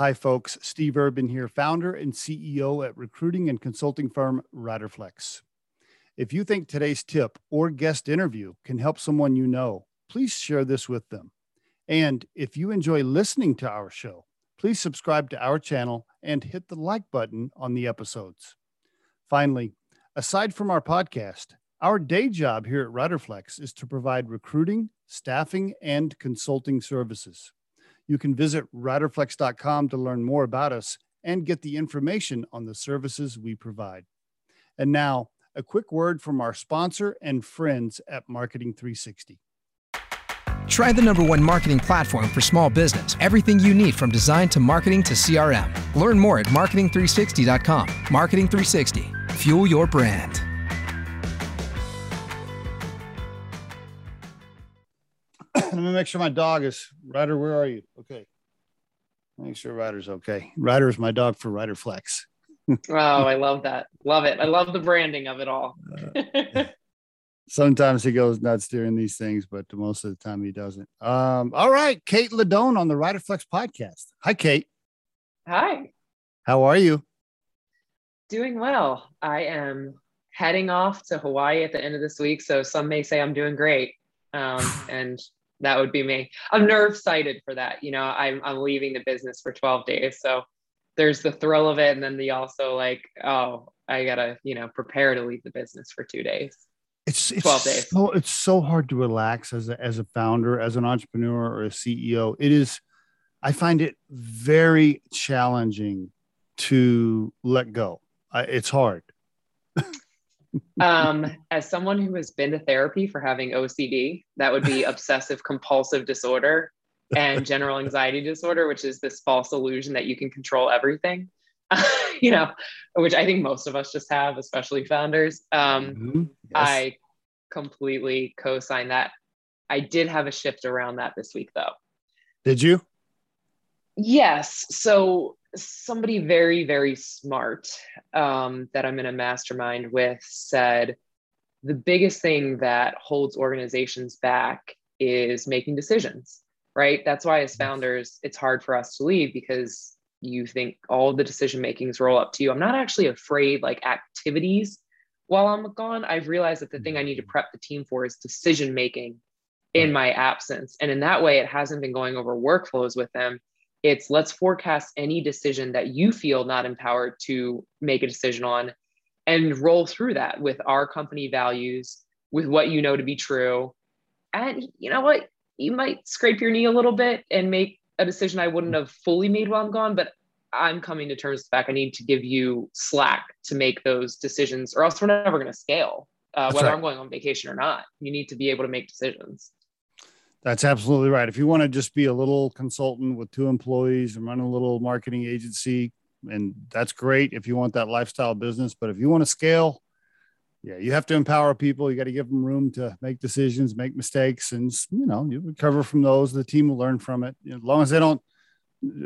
Hi, folks. Steve Urban here, founder and CEO at recruiting and consulting firm Riderflex. If you think today's tip or guest interview can help someone you know, please share this with them. And if you enjoy listening to our show, please subscribe to our channel and hit the like button on the episodes. Finally, aside from our podcast, our day job here at Riderflex is to provide recruiting, staffing, and consulting services. You can visit riderflex.com to learn more about us and get the information on the services we provide. And now, a quick word from our sponsor and friends at Marketing 360. Try the number one marketing platform for small business. Everything you need from design to marketing to CRM. Learn more at marketing360.com. Marketing 360. Fuel your brand. Let me make sure my dog is Ryder. Where are you? Okay. Make sure Ryder's okay. Ryder is my dog for Riderflex. oh, I love that. Love it. I love the branding of it all. uh, sometimes he goes nuts during these things, but most of the time he doesn't. Um, all right, Kate Ladone on the Riderflex podcast. Hi, Kate. Hi. How are you? Doing well. I am heading off to Hawaii at the end of this week, so some may say I'm doing great, um, and that would be me. I'm nerve sighted for that. You know, I'm I'm leaving the business for 12 days, so there's the thrill of it, and then the also like, oh, I gotta you know prepare to leave the business for two days. It's, it's 12 days. So, it's so hard to relax as a, as a founder, as an entrepreneur or a CEO. It is, I find it very challenging to let go. I, it's hard. um, as someone who has been to therapy for having OCD, that would be obsessive compulsive disorder and general anxiety disorder, which is this false illusion that you can control everything. you know, which I think most of us just have, especially founders. Um, mm-hmm. yes. I completely co sign that. I did have a shift around that this week, though. Did you? Yes. So, somebody very, very smart um, that I'm in a mastermind with said the biggest thing that holds organizations back is making decisions, right? That's why, as founders, it's hard for us to leave because you think all the decision makings roll up to you. I'm not actually afraid like activities while I'm gone. I've realized that the thing I need to prep the team for is decision making in my absence. And in that way, it hasn't been going over workflows with them. It's let's forecast any decision that you feel not empowered to make a decision on and roll through that with our company values, with what you know to be true. And you know what? You might scrape your knee a little bit and make a decision I wouldn't have fully made while I'm gone, but I'm coming to terms with the fact I need to give you slack to make those decisions, or else we're never going to scale, uh, whether right. I'm going on vacation or not. You need to be able to make decisions. That's absolutely right. If you want to just be a little consultant with two employees and run a little marketing agency, and that's great if you want that lifestyle business. But if you want to scale, yeah, you have to empower people. You got to give them room to make decisions, make mistakes, and you know you recover from those. The team will learn from it as long as they don't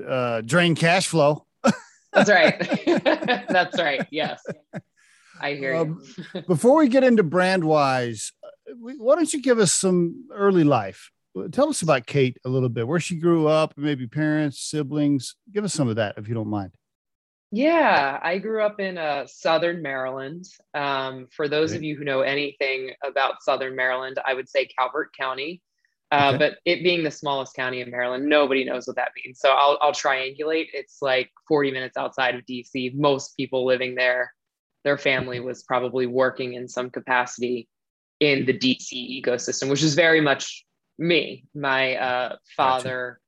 uh, drain cash flow. That's right. That's right. Yes, I hear um, you. before we get into Brandwise, why don't you give us some early life? Tell us about Kate a little bit, where she grew up, maybe parents, siblings. Give us some of that if you don't mind. Yeah, I grew up in uh, Southern Maryland. Um, for those of you who know anything about Southern Maryland, I would say Calvert County. Uh, okay. But it being the smallest county in Maryland, nobody knows what that means. So I'll, I'll triangulate. It's like 40 minutes outside of DC. Most people living there, their family was probably working in some capacity in the DC ecosystem, which is very much me. My uh, father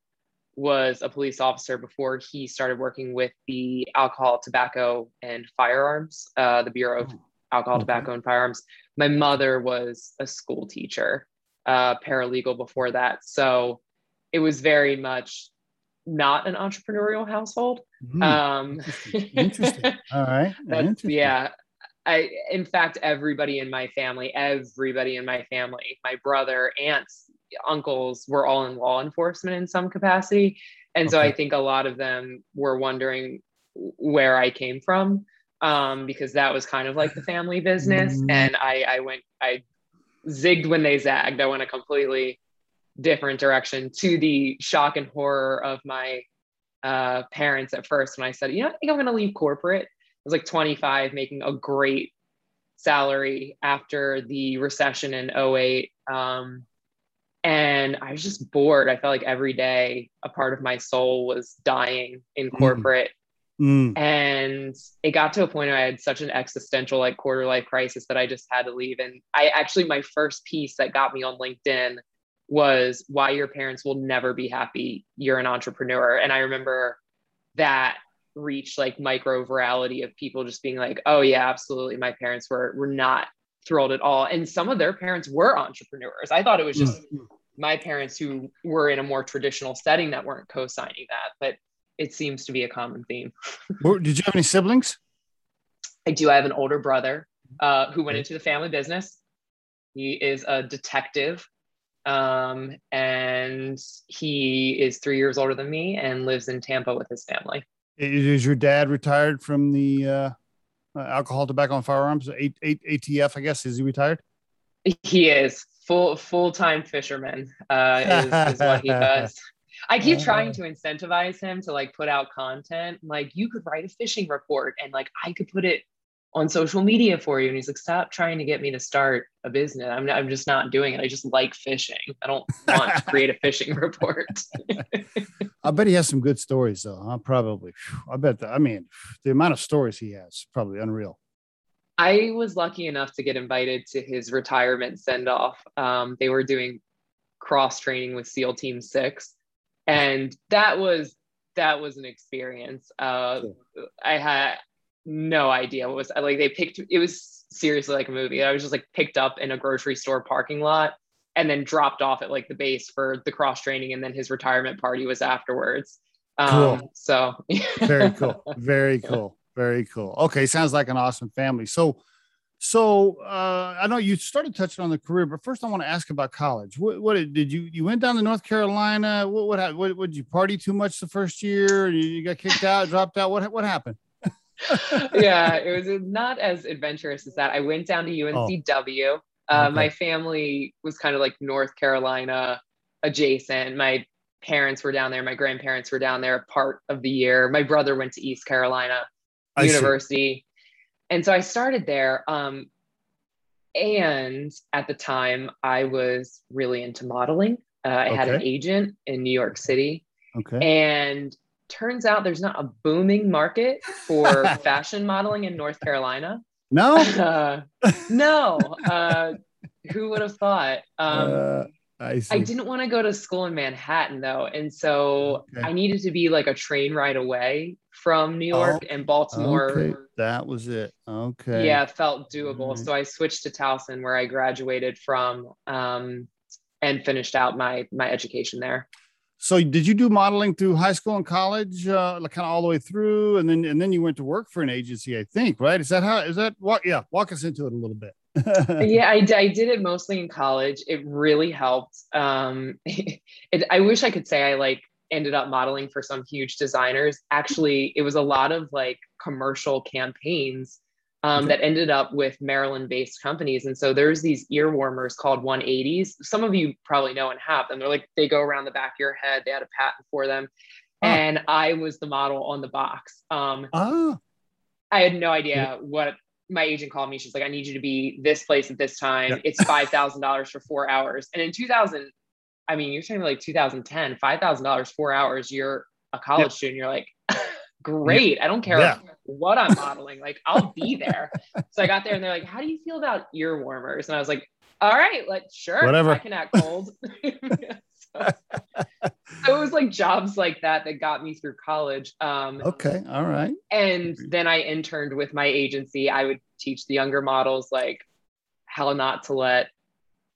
was a police officer before he started working with the alcohol, tobacco, and firearms, uh, the Bureau of oh, Alcohol, okay. Tobacco, and Firearms. My mother was a school teacher, uh, paralegal before that. So it was very much not an entrepreneurial household. Mm, um, interesting. interesting. All right. That's, yeah. I, in fact, everybody in my family, everybody in my family, my brother, aunts, uncles were all in law enforcement in some capacity. And okay. so I think a lot of them were wondering where I came from um, because that was kind of like the family business. Mm-hmm. And I, I went, I zigged when they zagged. I went a completely different direction to the shock and horror of my uh, parents at first when I said, you know, I think I'm going to leave corporate. I was like 25, making a great salary after the recession in 08. Um, and I was just bored. I felt like every day a part of my soul was dying in mm. corporate. Mm. And it got to a point where I had such an existential, like quarter life crisis that I just had to leave. And I actually, my first piece that got me on LinkedIn was why your parents will never be happy. You're an entrepreneur. And I remember that reached like micro virality of people just being like, oh, yeah, absolutely. My parents were, were not thrilled at all. And some of their parents were entrepreneurs. I thought it was just mm. my parents who were in a more traditional setting that weren't co signing that. But it seems to be a common theme. Did you have any siblings? I do. I have an older brother uh, who went into the family business. He is a detective, um, and he is three years older than me and lives in Tampa with his family. Is your dad retired from the uh, uh alcohol, tobacco, and firearms? A- A- ATF, I guess. Is he retired? He is full full time fisherman. Uh, is, is what he does. I keep trying to incentivize him to like put out content. Like you could write a fishing report and like I could put it on social media for you. And he's like, stop trying to get me to start a business. I'm, I'm just not doing it. I just like fishing. I don't want to create a fishing report. I bet he has some good stories though. Huh? Probably. I bet that, I mean, the amount of stories he has probably unreal. I was lucky enough to get invited to his retirement send off. Um, they were doing cross training with SEAL Team Six and that was that was an experience. Uh, I had no idea what was like. They picked it was seriously like a movie. I was just like picked up in a grocery store parking lot and then dropped off at like the base for the cross training, and then his retirement party was afterwards. Um, cool. So very cool. Very cool. Very cool. Okay, sounds like an awesome family. So so uh, I know you started touching on the career, but first I want to ask about college. What, what did you you went down to North Carolina? What what what, what did you party too much the first year? You, you got kicked out, dropped out. What what happened? yeah, it was not as adventurous as that. I went down to UNCW. Oh, uh, okay. My family was kind of like North Carolina adjacent. My parents were down there. My grandparents were down there part of the year. My brother went to East Carolina I University. See and so I started there. Um, and at the time, I was really into modeling. Uh, I okay. had an agent in New York City. Okay. And turns out there's not a booming market for fashion modeling in North Carolina. No. Uh, no. Uh, who would have thought? Um, uh, I, I, didn't want to go to school in Manhattan though. And so okay. I needed to be like a train ride away from New York oh, and Baltimore. Okay. That was it. Okay. Yeah, felt doable. So I switched to Towson where I graduated from um, and finished out my my education there. So did you do modeling through high school and college, uh, like kind of all the way through, and then and then you went to work for an agency, I think, right? Is that how? Is that what? Yeah, walk us into it a little bit. yeah, I, I did it mostly in college. It really helped. Um, it, I wish I could say I like ended up modeling for some huge designers. Actually, it was a lot of like commercial campaigns um, that ended up with Maryland based companies. And so there's these ear warmers called 180s. Some of you probably know and have them. They're like, they go around the back of your head. They had a patent for them. Oh. And I was the model on the box. Um, oh. I had no idea what my agent called me. She's like, I need you to be this place at this time. It's $5,000 for four hours. And in 2000, I mean, you're saying like 2010, $5,000, four hours, you're a college student. You're like, great. I don't care yeah. what I'm modeling. Like, I'll be there. so I got there and they're like, how do you feel about ear warmers? And I was like, all right, like, sure. Whatever. I can act cold. so, so, it was like jobs like that that got me through college. Um, okay. All right. And then I interned with my agency. I would teach the younger models like how not to let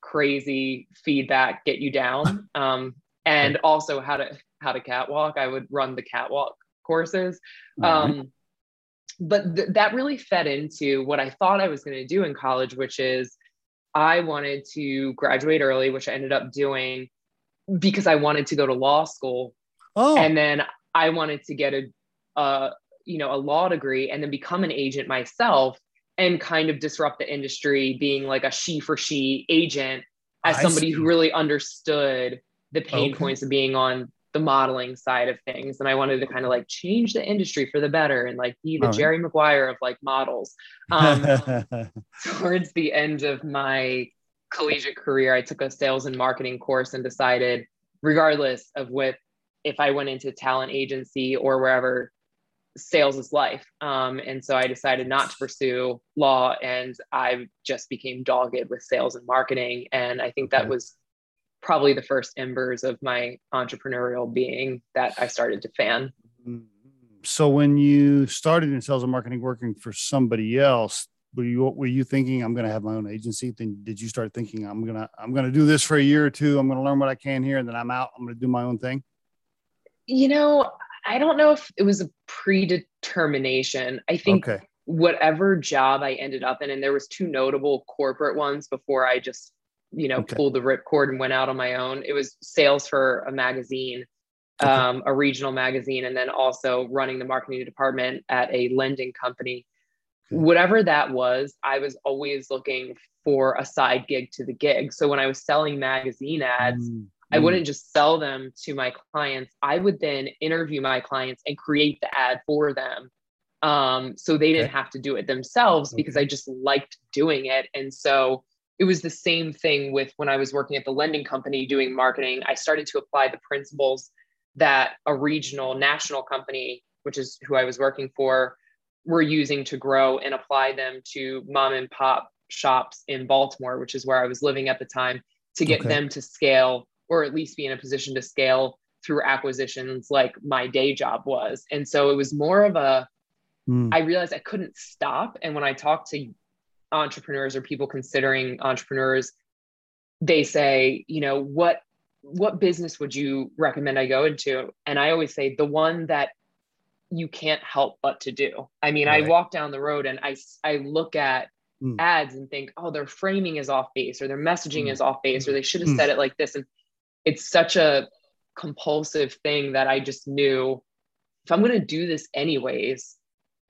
crazy feedback get you down um, and also how to how to catwalk i would run the catwalk courses um, but th- that really fed into what i thought i was going to do in college which is i wanted to graduate early which i ended up doing because i wanted to go to law school oh. and then i wanted to get a, a you know a law degree and then become an agent myself and kind of disrupt the industry being like a she for she agent as I somebody see. who really understood the pain okay. points of being on the modeling side of things and i wanted to kind of like change the industry for the better and like be the jerry maguire of like models um, towards the end of my collegiate career i took a sales and marketing course and decided regardless of what if i went into talent agency or wherever sales is life um, and so i decided not to pursue law and i just became dogged with sales and marketing and i think that was probably the first embers of my entrepreneurial being that I started to fan. so when you started in sales and marketing working for somebody else were you were you thinking i'm going to have my own agency then did you start thinking i'm going to i'm going to do this for a year or two i'm going to learn what i can here and then i'm out i'm going to do my own thing You know, I don't know if it was a predetermination. I think okay whatever job I ended up in, and there was two notable corporate ones before I just, you know, Okay. pulled the ripcord and went out on my own. It was sales for a magazine, Okay. um, a regional magazine, and then also running the marketing department at a lending company. Okay. Whatever that was, I was always looking for a side gig to the gig. So when I was selling magazine ads, Mm, I mm, wouldn't just sell them to my clients. I would then interview my clients and create the ad for them. Um, so they didn't have to do it themselves because I just liked doing it. And so it was the same thing with when I was working at the lending company doing marketing. I started to apply the principles that a regional national company, which is who I was working for, were using to grow and apply them to mom and pop shops in Baltimore, which is where I was living at the time, to get Okay. them to scale or at least be in a position to scale through acquisitions like my day job was. And so it was more of a, mm, I realized I couldn't stop. And when I talked to entrepreneurs or people considering entrepreneurs, they say, you know, what what business would you recommend I go into? And I always say the one that you can't help but to do. I mean, I walk down the road and I I look at Mm. ads and think, oh, their framing is off base or their messaging Mm. is off base or they should have Mm. said it like this. And it's such a compulsive thing that I just knew if I'm going to do this anyways,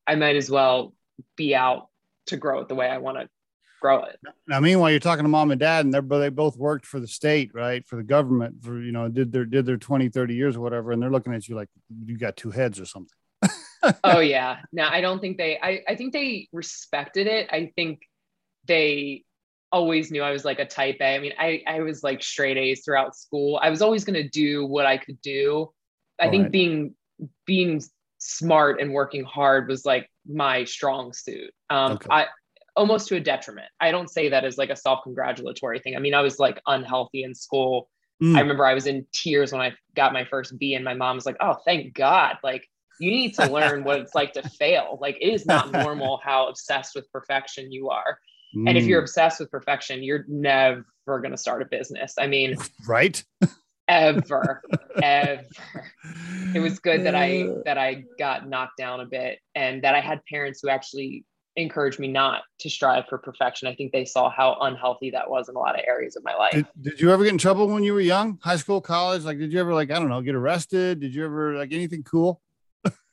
I might as well be out to grow it the way I want to grow it. Now, meanwhile, you're talking to mom and dad, and they're they both worked for the state, right? For the government, for you know, did their did their 20, 30 years or whatever, and they're looking at you like you got two heads or something. oh yeah. No, I don't think they I, I think they respected it. I think they always knew I was like a type A. I mean, I, I was like straight A's throughout school. I was always gonna do what I could do. I think Right. being being smart and working hard was like my strong suit. Um Okay. I almost to a detriment. I don't say that as like a self-congratulatory thing. I mean, I was like unhealthy in school. Mm. I remember I was in tears when I got my first B, and my mom was like, "Oh, thank God! Like, you need to learn what it's like to fail. Like, it is not normal how obsessed with perfection you are. And if you're Mm. obsessed with perfection, you're never going to start a business. I mean, right, ever, ever. It was good that I that I got knocked down a bit, and that I had parents who actually encouraged me not to strive for perfection. I think they saw how unhealthy that was in a lot of areas of my life. Did, did you ever get in trouble when you were young, high school, college? Like, did you ever like I don't know, get arrested? Did you ever like anything cool?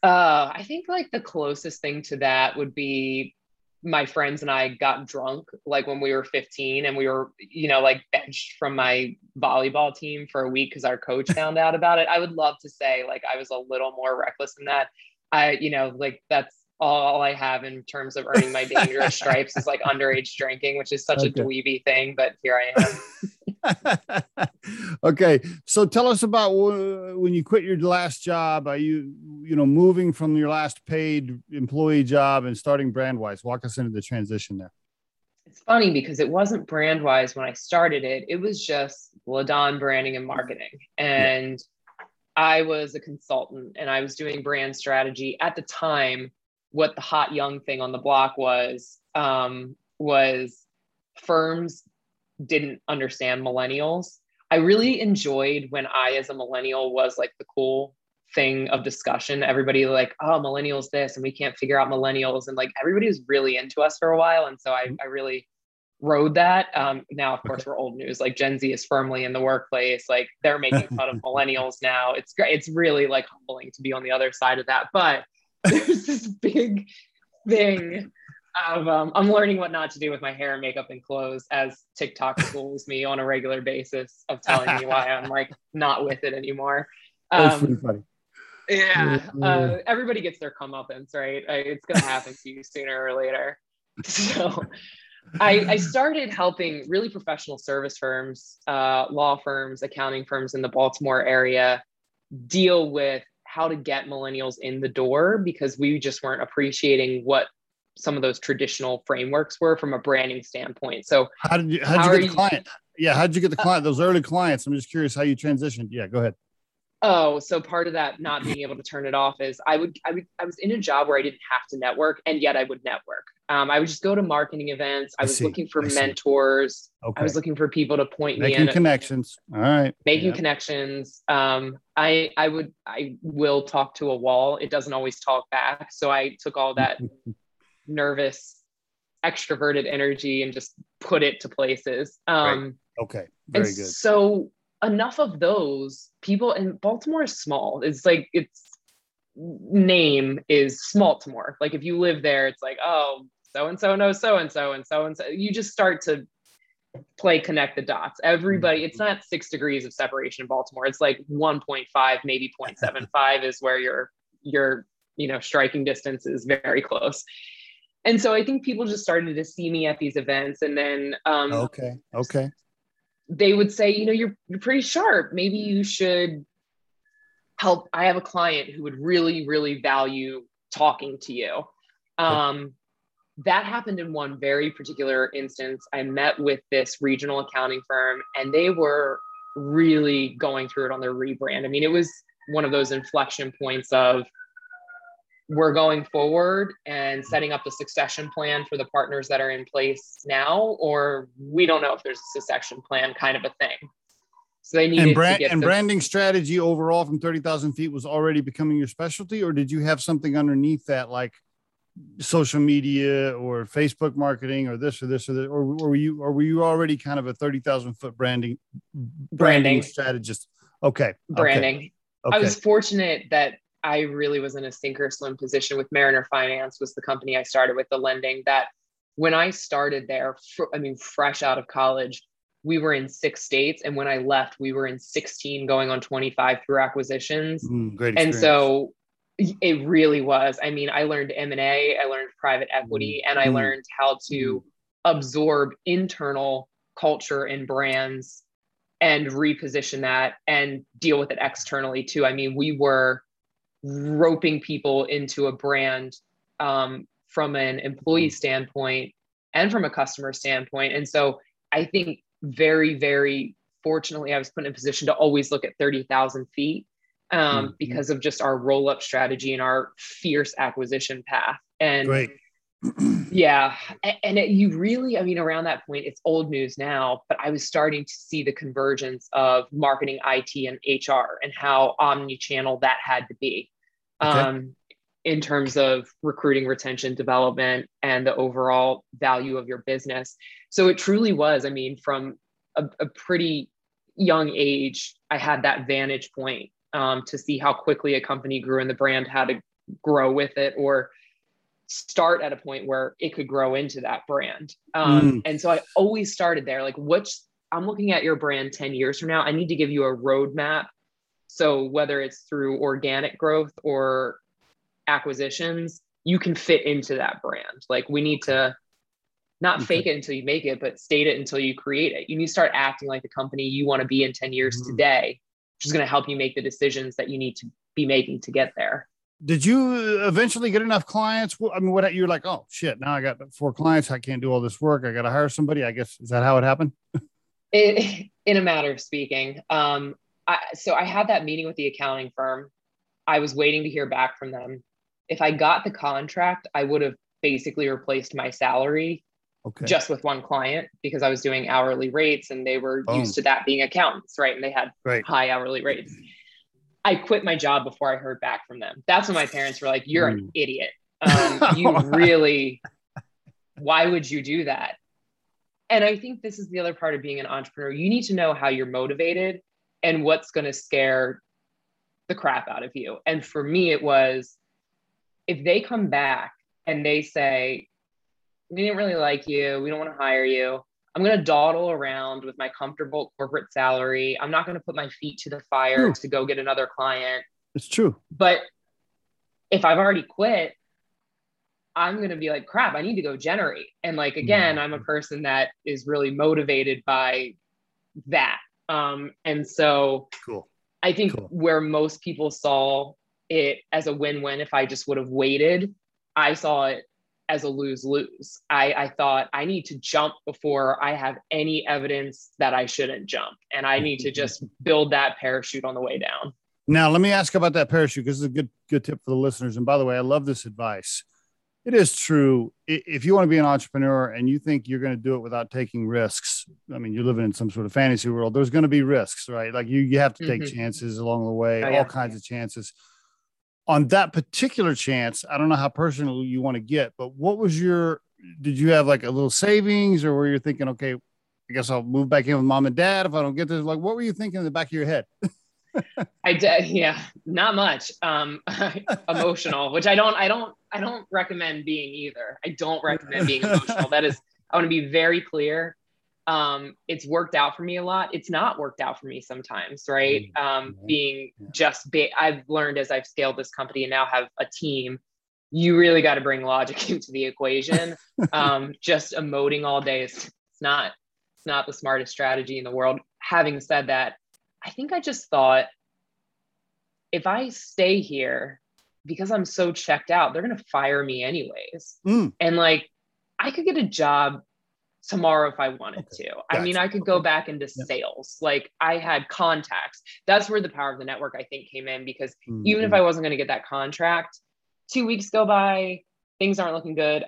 Uh, I think like the closest thing to that would be my friends and I got drunk like when we were 15 and we were, you know, like benched from my volleyball team for a week because our coach found out about it. I would love to say like I was a little more reckless than that. I, you know, like that's all I have in terms of earning my dangerous stripes is like underage drinking, which is such Okay. a dweeby thing, but here I am. okay, so tell us about when you quit your last job. Are you, you know, moving from your last paid employee job and starting Brandwise? Walk us into the transition there. It's funny because it wasn't Brandwise when I started it. It was just Ladon branding and marketing. And I was a consultant and I was doing brand strategy at the time. What the hot young thing on the block was um, was firms didn't understand millennials. I really enjoyed when I, as a millennial, was like the cool thing of discussion. Everybody like, oh, millennials this, and we can't figure out millennials, and like everybody was really into us for a while, and so I, I really rode that. Um, now, of course, we're old news. Like Gen Z is firmly in the workplace. Like they're making fun of millennials now. It's great. It's really like humbling to be on the other side of that. But there's this big thing of um, I'm learning what not to do with my hair and makeup and clothes as TikTok schools me on a regular basis of telling me why I'm like not with it anymore. That's pretty funny. Yeah, uh, everybody gets their comeuppance, right? It's going to happen to you sooner or later. So, I, I, started helping really professional service firms, uh, law firms, accounting firms in the Baltimore area deal with how to get millennials in the door because we just weren't appreciating what some of those traditional frameworks were from a branding standpoint. So, how did you how did you get the client? Yeah, how did you get the client? Those early clients. I'm just curious how you transitioned. Yeah, go ahead. Oh, so part of that not being able to turn it off is I would I would I was in a job where I didn't have to network, and yet I would network. Um, I would just go to marketing events. I was I looking for I mentors. Okay. I was looking for people to point making me in. connections. All right. Making yeah. connections. Um, I I would I will talk to a wall. It doesn't always talk back. So I took all that nervous, extroverted energy and just put it to places. Um, right. Okay. Very good. So enough of those people and Baltimore is small. It's like its name is Smaltimore. Like if you live there, it's like, oh, so and so knows so and so and so and so. You just start to play connect the dots. Everybody, it's not six degrees of separation in Baltimore. It's like 1.5, maybe 0.75 is where your your you know striking distance is very close. And so I think people just started to see me at these events, and then um, okay, okay, they would say, you know, you're you're pretty sharp. Maybe you should help. I have a client who would really, really value talking to you. Um, that happened in one very particular instance. I met with this regional accounting firm, and they were really going through it on their rebrand. I mean, it was one of those inflection points of we're going forward and mm-hmm. setting up the succession plan for the partners that are in place now, or we don't know if there's a succession plan kind of a thing. So they needed and, brand, and the, branding strategy overall from 30,000 feet was already becoming your specialty, or did you have something underneath that, like social media or Facebook marketing or this or this or that, or, or were you, or were you already kind of a 30,000 foot branding, branding, branding strategist? Okay. Branding. Okay. Okay. I was fortunate that I really was in a sink or swim position with Mariner Finance was the company I started with the lending that when I started there, I mean, fresh out of college, we were in six states. And when I left, we were in 16 going on 25 through acquisitions. Mm, great and so it really was. I mean, I learned M&A, I learned private equity, mm, and I mm, learned how to mm. absorb internal culture and brands and reposition that and deal with it externally too. I mean, we were roping people into a brand um, from an employee standpoint and from a customer standpoint. And so I think very, very fortunately, I was put in a position to always look at 30,000 feet um, mm-hmm. because of just our roll up strategy and our fierce acquisition path. And Great. yeah. And it, you really, I mean, around that point, it's old news now, but I was starting to see the convergence of marketing, IT, and HR and how omni channel that had to be okay. um, in terms of recruiting, retention, development, and the overall value of your business. So it truly was, I mean, from a, a pretty young age, I had that vantage point um, to see how quickly a company grew and the brand had to grow with it or start at a point where it could grow into that brand. Um, mm. And so I always started there. Like, what's I'm looking at your brand 10 years from now. I need to give you a roadmap so whether it's through organic growth or acquisitions, you can fit into that brand. Like we need to not okay. fake it until you make it, but state it until you create it. You need to start acting like the company you want to be in 10 years mm-hmm. today, which is going to help you make the decisions that you need to be making to get there. Did you eventually get enough clients? I mean, what you're like, oh shit, now I got four clients. I can't do all this work. I got to hire somebody. I guess, is that how it happened? it, in a matter of speaking, um, I, so I had that meeting with the accounting firm. I was waiting to hear back from them. If I got the contract, I would have basically replaced my salary okay. just with one client because I was doing hourly rates and they were Boom. used to that being accountants, right? And they had right. high hourly rates. I quit my job before I heard back from them. That's when my parents were like, "You're an idiot. Um, you really, why would you do that?" And I think this is the other part of being an entrepreneur. You need to know how you're motivated and what's going to scare the crap out of you. And for me, it was if they come back and they say, we didn't really like you, we don't want to hire you, I'm going to dawdle around with my comfortable corporate salary. I'm not going to put my feet to the fire to go get another client. It's true. But if I've already quit, I'm going to be like, crap, I need to go generate. And like, again, mm-hmm. I'm a person that is really motivated by that. Um, and so cool. I think cool. where most people saw it as a win win, if I just would have waited, I saw it as a lose lose. I, I thought I need to jump before I have any evidence that I shouldn't jump. And I need to just build that parachute on the way down. Now, let me ask about that parachute because it's a good good tip for the listeners. And by the way, I love this advice. It is true. If you want to be an entrepreneur and you think you're going to do it without taking risks, I mean, you're living in some sort of fantasy world. There's going to be risks, right? Like you, you have to take mm-hmm. chances along the way, oh, yeah. all kinds of chances on that particular chance, I don't know how personal you want to get, but what was your, did you have like a little savings or were you thinking, okay, I guess I'll move back in with mom and dad if I don't get this? Like, what were you thinking in the back of your head? I did. Yeah, not much. Um, emotional, which I don't, I don't, I don't recommend being either. I don't recommend being emotional. That is, I want to be very clear um, it's worked out for me a lot. It's not worked out for me sometimes, right? Mm-hmm. Um, being just big, I've learned as I've scaled this company and now have a team, you really got to bring logic into the equation. um, just emoting all day is it's not it's not the smartest strategy in the world. Having said that, I think I just thought if I stay here because I'm so checked out, they're gonna fire me anyways. Mm. And like I could get a job tomorrow if I wanted okay. to. Gotcha. I mean, I could go back into yep. sales. Like I had contacts. That's where the power of the network I think came in because mm-hmm. even if. I wasn't going to get that contract, two weeks go by, things aren't looking good.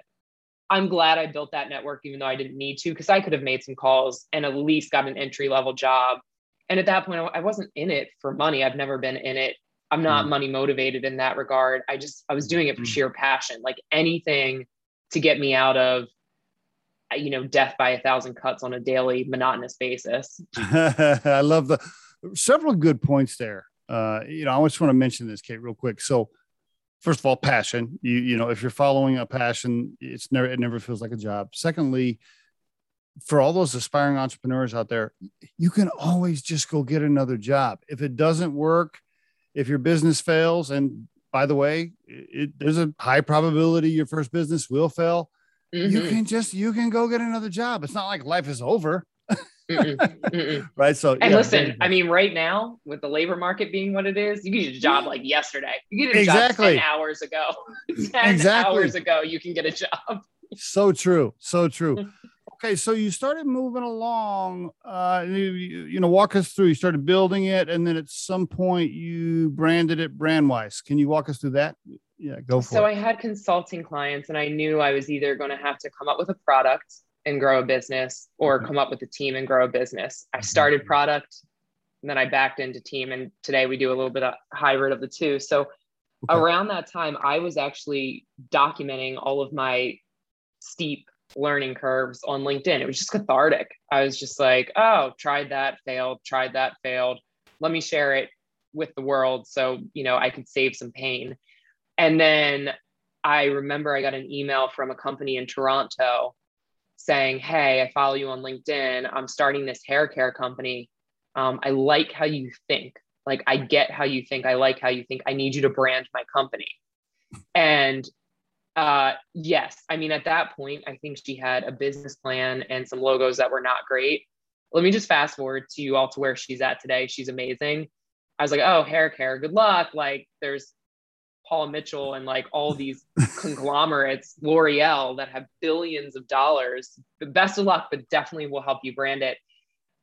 I'm glad I built that network, even though I didn't need to, because I could have made some calls and at least got an entry level job. And at that point, I wasn't in it for money. I've never been in it. I'm not mm money motivated in that regard. I just, I was doing it for mm sheer passion, like anything to get me out of you know death by a thousand cuts on a daily monotonous basis. I love the several good points there. Uh, you know i just want to mention this kate real quick. So first of all passion. You you know if you're following a passion it's never it never feels like a job. Secondly for all those aspiring entrepreneurs out there you can always just go get another job. If it doesn't work if your business fails and by the way it, there's a high probability your first business will fail Mm-hmm. You can just you can go get another job. It's not like life is over. mm-mm, mm-mm. right. So and yeah, listen, I mean, right now with the labor market being what it is, you can get a job like yesterday. You get a exactly. job 10 hours ago. 10 exactly. hours ago, you can get a job. so true. So true. okay, so you started moving along. Uh, you, you, know, walk us through. You started building it, and then at some point you branded it Brandwise. Can you walk us through that? yeah, go for so it. So I had consulting clients, and I knew I was either going to have to come up with a product and grow a business or mm-hmm. come up with a team and grow a business. I mm-hmm. started product, and then I backed into team, and today we do a little bit of hybrid of the two. So okay. around that time, I was actually documenting all of my steep learning curves on LinkedIn. It was just cathartic. I was just like, oh, tried that, failed, tried that, failed. Let me share it with the world so you know I could save some pain. And then I remember I got an email from a company in Toronto saying, Hey, I follow you on LinkedIn. I'm starting this hair care company. Um, I like how you think. Like, I get how you think. I like how you think. I need you to brand my company. And uh, yes, I mean, at that point, I think she had a business plan and some logos that were not great. Let me just fast forward to you all to where she's at today. She's amazing. I was like, oh, hair care, good luck. Like, there's Paul Mitchell and like all these conglomerates, L'Oreal, that have billions of dollars. Best of luck, but definitely will help you brand it.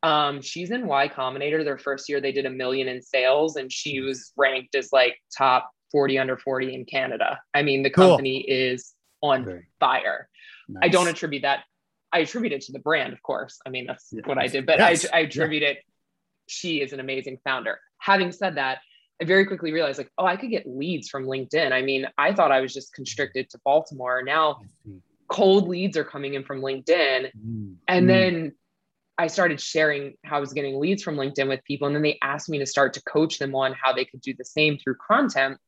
Um, she's in Y Combinator. Their first year, they did a million in sales, and she was ranked as like top 40 under 40 in Canada. I mean, the company cool. is on fire. Nice. I don't attribute that. I attribute it to the brand, of course. I mean, that's yes. what I did, but yes. I, I attribute yeah. it. She is an amazing founder. Having said that, I very quickly realized like, oh, I could get leads from LinkedIn. I mean, I thought I was just constricted to Baltimore. Now cold leads are coming in from LinkedIn. Mm. And mm. then I started sharing how I was getting leads from LinkedIn with people. And then they asked me to start to coach them on how they could do the same through content.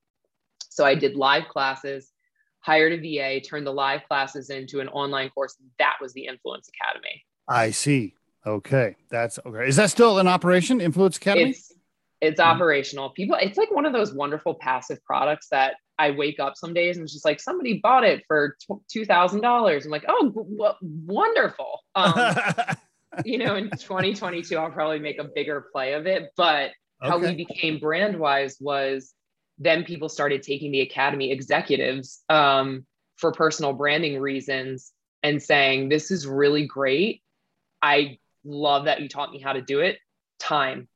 So I did live classes, hired a VA, turned the live classes into an online course. That was the Influence Academy. I see. Okay, that's okay. Is that still in operation? Influence Academy. It's it's mm-hmm. operational. People, it's like one of those wonderful passive products that I wake up some days and it's just like somebody bought it for two thousand dollars. I'm like, oh, w- wonderful. Um, you know, in 2022, I'll probably make a bigger play of it. But okay. how we became Brandwise was then people started taking the academy executives um, for personal branding reasons and saying, "This is really great. I love that you taught me how to do it. Time.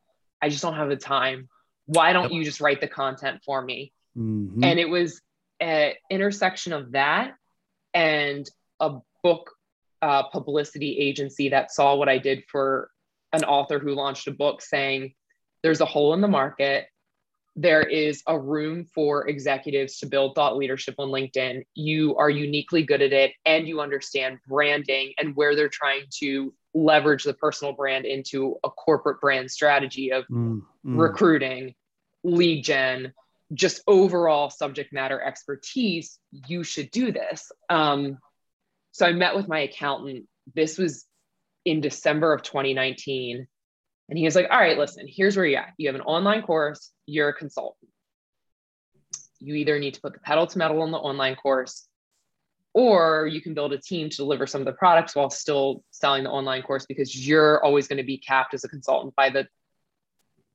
I just don't have the time. Why don't you just write the content for me?" Mm-hmm. And it was an intersection of that and a book uh, publicity agency that saw what I did for an author who launched a book saying, There's a hole in the market. There is a room for executives to build thought leadership on LinkedIn. You are uniquely good at it and you understand branding and where they're trying to leverage the personal brand into a corporate brand strategy of mm, mm. recruiting, lead gen, just overall subject matter expertise. You should do this. Um, so I met with my accountant. This was in December of 2019. And he was like, all right, listen, here's where you're at. You have an online course, you're a consultant. You either need to put the pedal to metal on the online course, or you can build a team to deliver some of the products while still selling the online course because you're always going to be capped as a consultant by the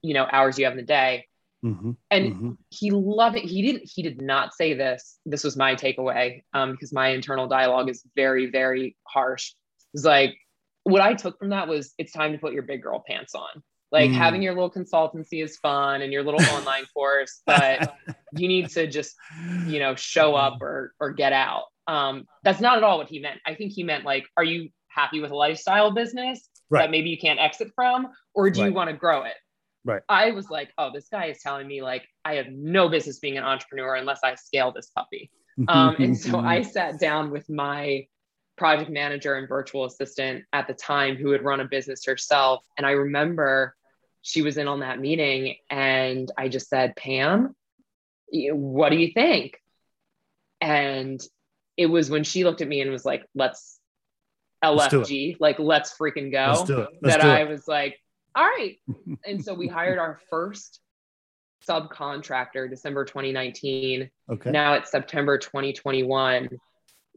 you know hours you have in the day Mm-hmm. And mm-hmm. he loved it. He didn't, he did not say this. This was my takeaway um, because my internal dialogue is very, very harsh. It's like, what I took from that was it's time to put your big girl pants on. Like mm. having your little consultancy is fun and your little online course, but you need to just, you know, show up or or get out. Um, that's not at all what he meant. I think he meant like, are you happy with a lifestyle business right. that maybe you can't exit from, or do right. you want to grow it? Right. I was like, oh, this guy is telling me like I have no business being an entrepreneur unless I scale this puppy. um, and so I sat down with my project manager and virtual assistant at the time who had run a business herself. And I remember she was in on that meeting and I just said, Pam, what do you think? And it was when she looked at me and was like, let's LFG, let's like, let's freaking go. Let's let's that I was like, all right. and so we hired our first subcontractor December 2019. Okay. Now it's September 2021.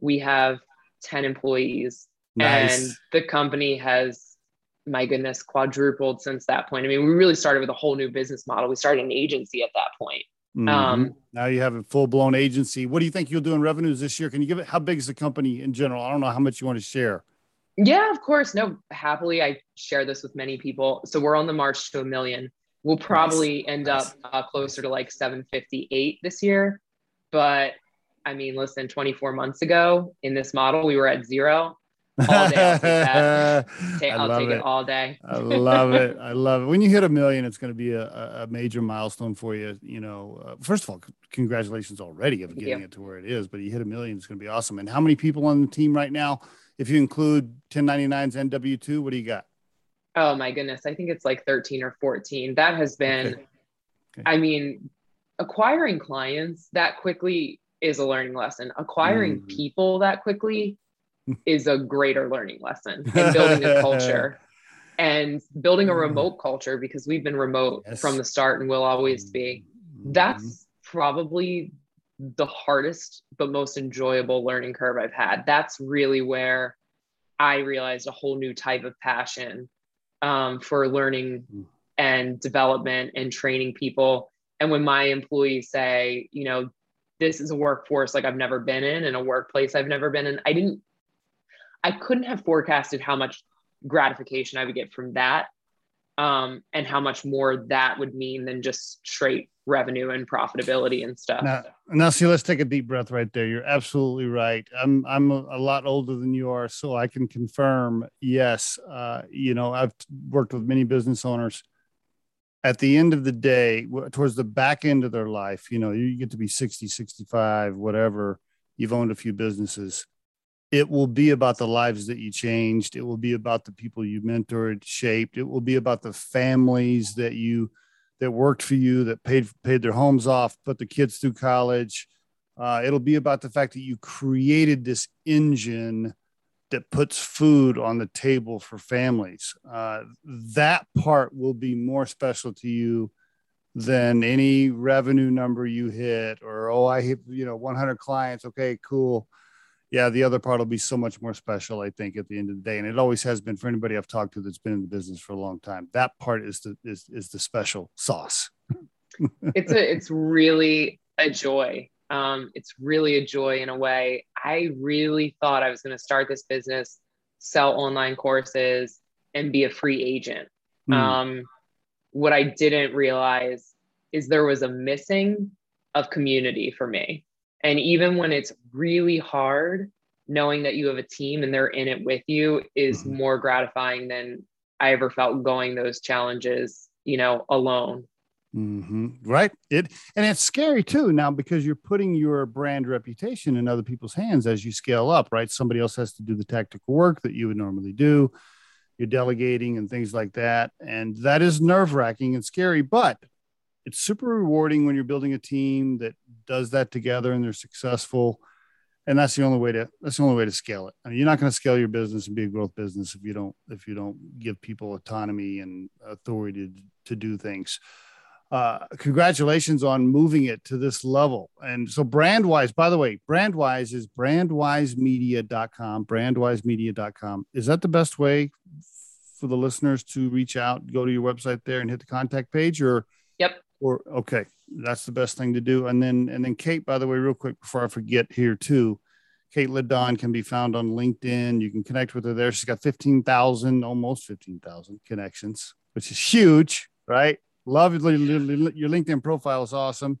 We have 10 employees. Nice. And the company has, my goodness, quadrupled since that point. I mean, we really started with a whole new business model. We started an agency at that point. Mm-hmm. Um, now you have a full blown agency. What do you think you'll do in revenues this year? Can you give it how big is the company in general? I don't know how much you want to share. Yeah, of course. No, happily, I share this with many people. So we're on the march to a million. We'll probably nice. end nice. up uh, closer to like 758 this year. But I mean, listen, 24 months ago in this model, we were at zero. All day, I'll take that. I'll take it. it. all day. I love it. I love it. When you hit a million, it's going to be a, a major milestone for you. You know, uh, first of all, congratulations already of getting it to where it is. But you hit a million, it's going to be awesome. And how many people on the team right now? if you include 1099s and W2, what do you got? Oh my goodness. I think it's like 13 or 14. That has been, okay. Okay. I mean, acquiring clients that quickly is a learning lesson. Acquiring mm. people that quickly is a greater learning lesson and building a culture and building a remote culture because we've been remote yes. from the start and will always be. Mm-hmm. That's probably the hardest but most enjoyable learning curve I've had. That's really where I realized a whole new type of passion um, for learning mm. and development and training people. And when my employees say, you know, this is a workforce like I've never been in and a workplace I've never been in, I didn't, I couldn't have forecasted how much gratification I would get from that um, and how much more that would mean than just straight revenue and profitability and stuff. Now, now, see, let's take a deep breath right there. You're absolutely right. I'm I'm a, lot older than you are, so I can confirm. Yes, uh, you know, I've worked with many business owners. At the end of the day, towards the back end of their life, you know, you get to be 60, 65, whatever. You've owned a few businesses it will be about the lives that you changed it will be about the people you mentored shaped it will be about the families that you that worked for you that paid paid their homes off put the kids through college uh, it'll be about the fact that you created this engine that puts food on the table for families. Uh, that part will be more special to you than any revenue number you hit or oh i hit you know 100 clients. Okay cool. Yeah the other part will be so much more special i think at the end of the day. And it always has been for anybody i've talked to that's been in the business for a long time. That part is the is, is the special sauce. It's a it's really a joy um, it's really a joy in a way. I really thought I was going to start this business, sell online courses, and be a free agent. Mm. Um, what I didn't realize is there was a missing of community for me. And even when it's really hard, knowing that you have a team and they're in it with you is mm-hmm. more gratifying than I ever felt going those challenges, you know, alone. Mm-hmm. Right. It and it's scary too now because you're putting your brand reputation in other people's hands as you scale up. Right. Somebody else has to do the tactical work that you would normally do. You're delegating and things like that, and that is nerve wracking and scary. But it's super rewarding when you're building a team that does that together and they're successful. And that's the only way to that's the only way to scale it. I mean, you're not going to scale your business and be a growth business if you don't if you don't give people autonomy and authority to, to do things uh, congratulations on moving it to this level. And so, Brandwise, by the way, Brandwise is brandwisemedia.com, brandwisemedia.com. Is that the best way for the listeners to reach out? Go to your website there and hit the contact page, or yep, or okay, that's the best thing to do. And then, and then, Kate, by the way, real quick before I forget here too. Kate Ledon can be found on LinkedIn. You can connect with her there. She's got 15,000, almost 15,000 connections, which is huge, right? Love your LinkedIn profile is awesome.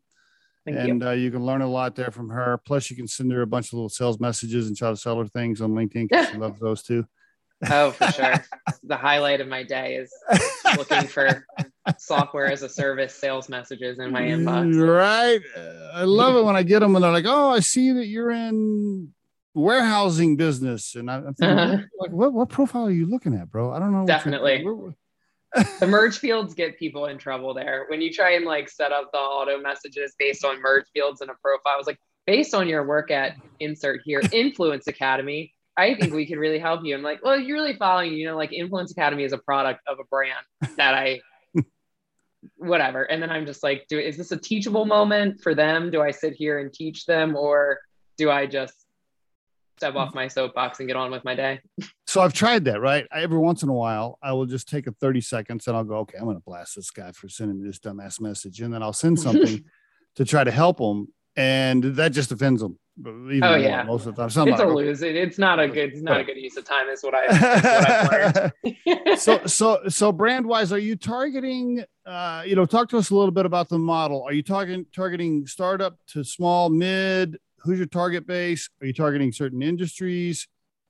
Thank and you. Uh, you can learn a lot there from her. Plus, you can send her a bunch of little sales messages and try to sell her things on LinkedIn because she loves those too. Oh, for sure. the highlight of my day is looking for software as a service sales messages in my inbox. Right. I love it when I get them and they're like, "Oh, I see that you're in warehousing business," and I, am thinking, uh-huh. like, what, what profile are you looking at, bro? I don't know. Definitely the merge fields get people in trouble there. When you try and like set up the auto messages based on merge fields in a profile, I was like, based on your work at insert here, Influence Academy, I think we can really help you. I'm like, well, you're really following, you know, like Influence Academy is a product of a brand that I whatever. And then I'm just like, do is this a teachable moment for them? Do I sit here and teach them or do I just step off my soapbox and get on with my day. So I've tried that, right? Every once in a while, I will just take a 30 seconds and I'll go, okay, I'm going to blast this guy for sending me this dumbass message. And then I'll send something to try to help him. And that just offends them. oh yeah, most of the time. Somebody, it's a lose. It's not a good. It's not a good use of time. Is what I. What so so so Brandwise, are you targeting? Uh, you know, talk to us a little bit about the model. Are you talking targeting startup to small, mid, who's your target base? Are you targeting certain industries?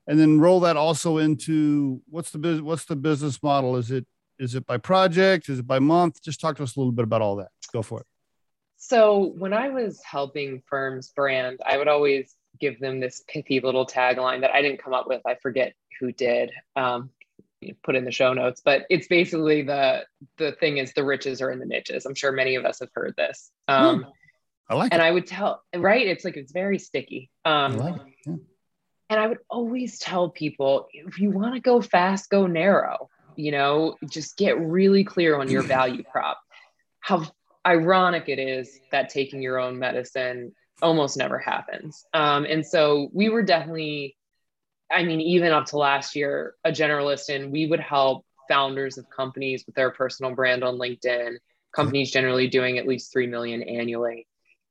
And then roll that also into what's the business? what's the business model? Is it is it by project? Is it by month? Just talk to us a little bit about all that. Go for it. So when I was helping firms brand, I would always give them this pithy little tagline that I didn't come up with. I forget who did. Um, put in the show notes, but it's basically the the thing is the riches are in the niches. I'm sure many of us have heard this. Um, hmm. I like and it. I would tell, right? It's like it's very sticky. Um, like. Yeah. And I would always tell people if you want to go fast, go narrow. You know, just get really clear on your value prop. How ironic it is that taking your own medicine almost never happens. Um, and so we were definitely, I mean, even up to last year, a generalist, and we would help founders of companies with their personal brand on LinkedIn. Companies generally doing at least three million annually.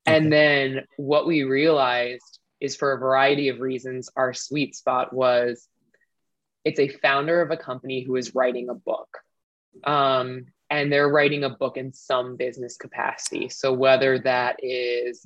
And then what we realized is for a variety of reasons, our sweet spot was it's a founder of a company who is writing a book. Um, and they're writing a book in some business capacity. So whether that is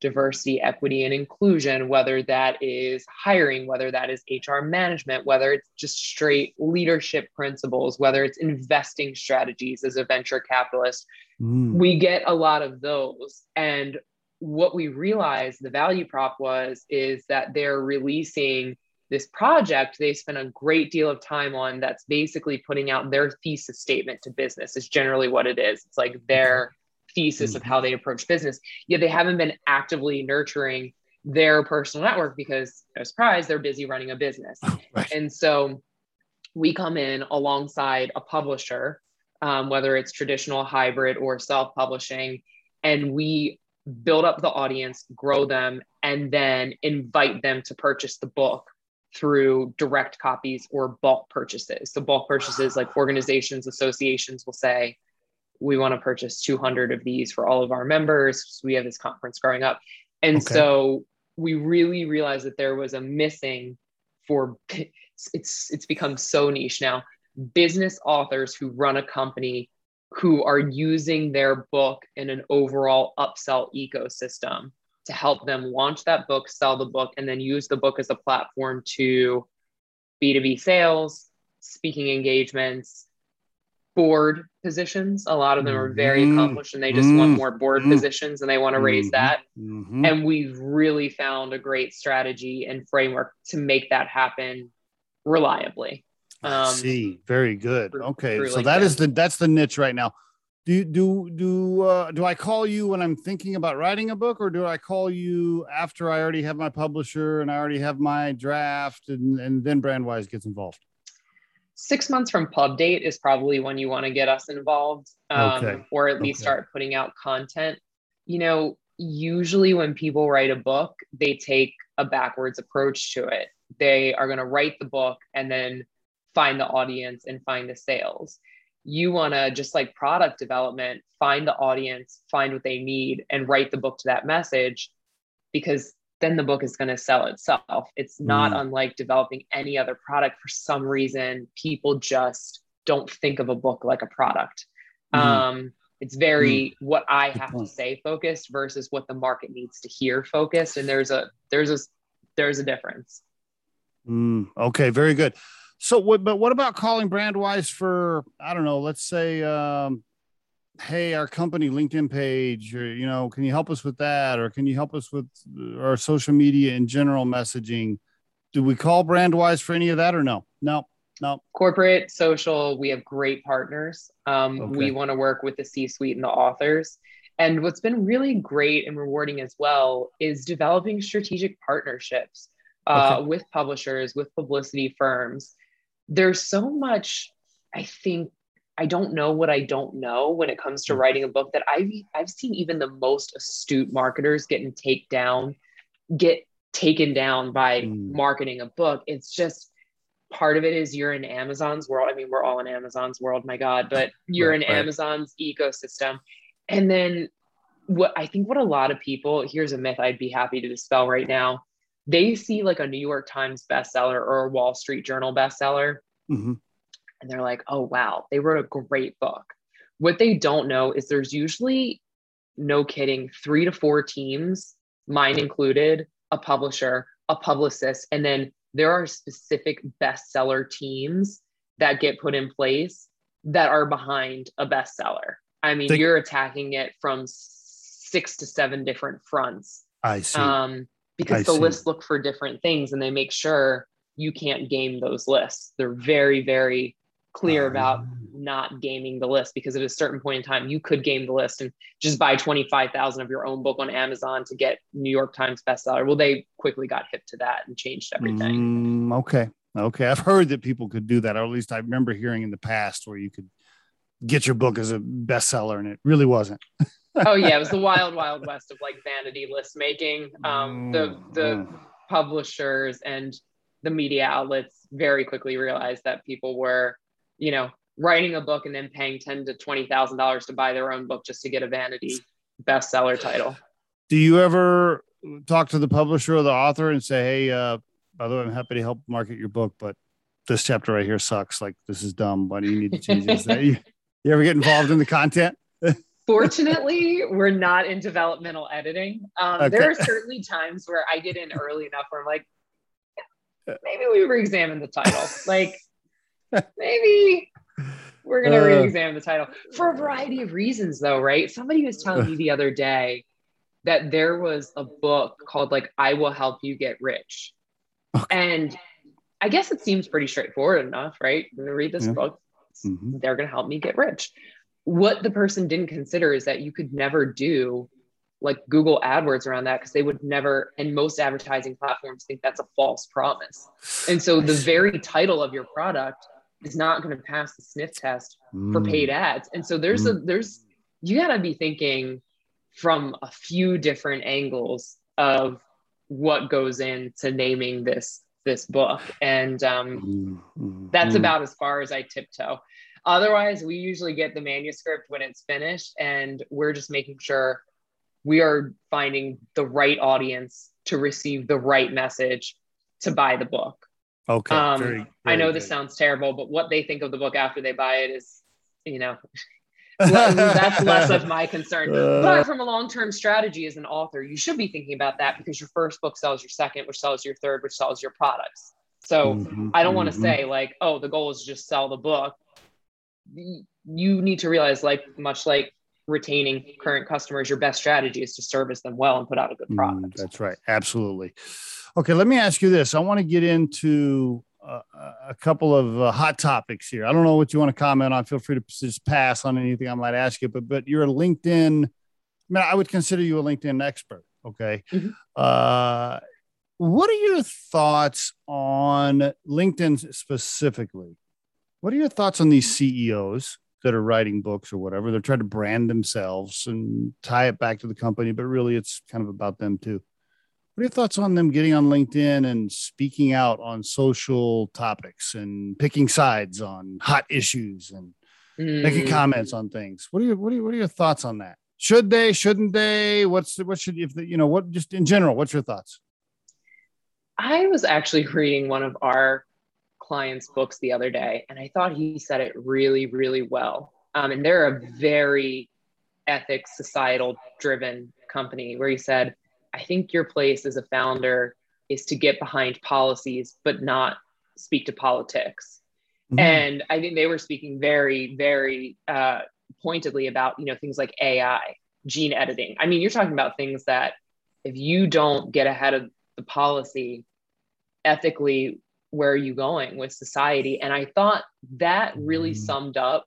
diversity, equity, and inclusion, whether that is hiring, whether that is HR management, whether it's just straight leadership principles, whether it's investing strategies as a venture capitalist, mm. we get a lot of those. And what we realized the value prop was is that they're releasing this project they spent a great deal of time on that's basically putting out their thesis statement to business is generally what it is it's like their thesis of how they approach business yet they haven't been actively nurturing their personal network because no surprise, they're busy running a business. right. And so we come in alongside a publisher, um, whether it's traditional, hybrid, or self publishing, and we build up the audience, grow them, and then invite them to purchase the book through direct copies or bulk purchases. So, bulk purchases, like organizations, associations will say, we want to purchase 200 of these for all of our members. So we have this conference growing up. And okay. so we really realized that there was a missing for it's it's become so niche now business authors who run a company who are using their book in an overall upsell ecosystem to help them launch that book sell the book and then use the book as a platform to b2b sales speaking engagements board positions. A lot of them are very mm-hmm. accomplished and they just mm-hmm. want more board mm-hmm. positions and they want to raise that. Mm-hmm. And we've really found a great strategy and framework to make that happen reliably. Um, see, very good. Okay, so that is the that's the niche right now. Do do do uh, do I call you when I'm thinking about writing a book, or do I call you after I already have my publisher and I already have my draft, and, and then Brandwise gets involved? six months from pub date is probably when you want to get us involved um, okay. or at least okay. start putting out content you know usually when people write a book they take a backwards approach to it they are going to write the book and then find the audience and find the sales you want to just like product development find the audience find what they need and write the book to that message because then the book is going to sell itself. It's not mm. unlike developing any other product. For some reason, people just don't think of a book like a product. Mm. Um, it's very mm. what I have to say focused versus what the market needs to hear focused, and there's a there's a there's a difference. Mm, okay, very good. So, what, but what about calling Brandwise for I don't know, let's say um, hey our company linkedin page or you know can you help us with that? Or can you help us with our social media and general messaging? Do we call brandwise for any of that or no? No no. Corporate social we have great partners. Um, okay. we want to work with the c suite and the authors. And what's been really great and rewarding as well is developing strategic partnerships uh, okay. with publishers with publicity firms there's so much i think I don't know what I don't know when it comes to hmm. writing a book that I've I've seen even the most astute marketers getting take down, get taken down by mm. marketing a book. It's just part of it is you're in Amazon's world. I mean, we're all in Amazon's world, my God, but you're right, in right. Amazon's ecosystem. And then what I think what a lot of people, here's a myth I'd be happy to dispel right now. They see like a New York Times bestseller or a Wall Street Journal bestseller. Mm-hmm and they're like, oh, wow, they wrote a great book. What they don't know is there's usually, no kidding, three to four teams, mine included, a publisher, a publicist, and then there are specific bestseller teams that get put in place that are behind a bestseller. I mean, you're attacking it from six to seven different fronts. I see. Um, because I the see. lists look for different things and they make sure you can't game those lists. They're very, very clear about not gaming the list because at a certain point in time you could game the list and just buy 25,000 of your own book on Amazon to get New York Times bestseller. Well, they quickly got hip to that and changed everything. Mm, okay. Okay. I've heard that people could do that, or at least I remember hearing in the past where you could get your book as a bestseller and it really wasn't. oh yeah, it was the wild, wild west of like vanity list making. Um, the the mm. publishers and the media outlets very quickly realized that people were you know, writing a book and then paying ten to twenty thousand dollars to buy their own book just to get a vanity bestseller title. Do you ever talk to the publisher or the author and say, "Hey, uh, by the way, I'm happy to help market your book, but this chapter right here sucks. Like this is dumb. Why do you need to change this?" you, you ever get involved in the content? Fortunately, we're not in developmental editing. Um, okay. There are certainly times where I get in early enough where I'm like, maybe we re-examine the title. Like maybe we're going to uh, re-examine the title for a variety of reasons though right somebody was telling me the other day that there was a book called like i will help you get rich okay. and i guess it seems pretty straightforward enough right i'm going to read this yeah. book mm-hmm. they're going to help me get rich what the person didn't consider is that you could never do like Google AdWords around that because they would never, and most advertising platforms think that's a false promise. And so the very title of your product is not going to pass the sniff test mm. for paid ads. And so there's mm. a, there's, you got to be thinking from a few different angles of what goes into naming this this book and um, mm, that's about as far as i tiptoe otherwise we usually get the manuscript when it's finished and we're just making sure we are finding the right audience to receive the right message to buy the book. Okay. Um, very, very I know good. this sounds terrible, but what they think of the book after they buy it is, you know, that's less of my concern. Uh, but from a long term strategy as an author, you should be thinking about that because your first book sells your second, which sells your third, which sells your products. So mm-hmm, I don't want to mm-hmm. say, like, oh, the goal is just sell the book. You need to realize, like, much like retaining current customers, your best strategy is to service them well and put out a good mm, product. Mm, that's right. Absolutely. Okay, let me ask you this. I want to get into uh, a couple of uh, hot topics here. I don't know what you want to comment on. Feel free to just pass on anything I might ask you, but but you're a LinkedIn. I mean, I would consider you a LinkedIn expert. Okay. Mm-hmm. Uh, what are your thoughts on LinkedIn specifically? What are your thoughts on these CEOs that are writing books or whatever. They're trying to brand themselves and tie it back to the company, but really it's kind of about them too. What are your thoughts on them getting on LinkedIn and speaking out on social topics and picking sides on hot issues and mm. making comments on things? What are your what are your, what are your thoughts on that? Should they? Shouldn't they? What's what should if the, you know what? Just in general, what's your thoughts? I was actually reading one of our client's books the other day, and I thought he said it really, really well. Um, and they're a very ethics, societal driven company where he said, I think your place as a founder is to get behind policies, but not speak to politics. Mm-hmm. And I think they were speaking very, very uh, pointedly about, you know, things like AI, gene editing. I mean, you're talking about things that if you don't get ahead of the policy ethically where are you going with society? And I thought that really mm. summed up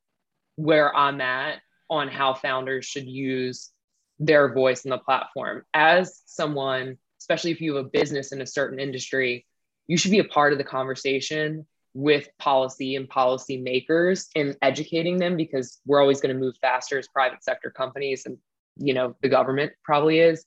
where I'm at on how founders should use their voice in the platform. As someone, especially if you have a business in a certain industry, you should be a part of the conversation with policy and policy makers and educating them because we're always going to move faster as private sector companies and you know the government probably is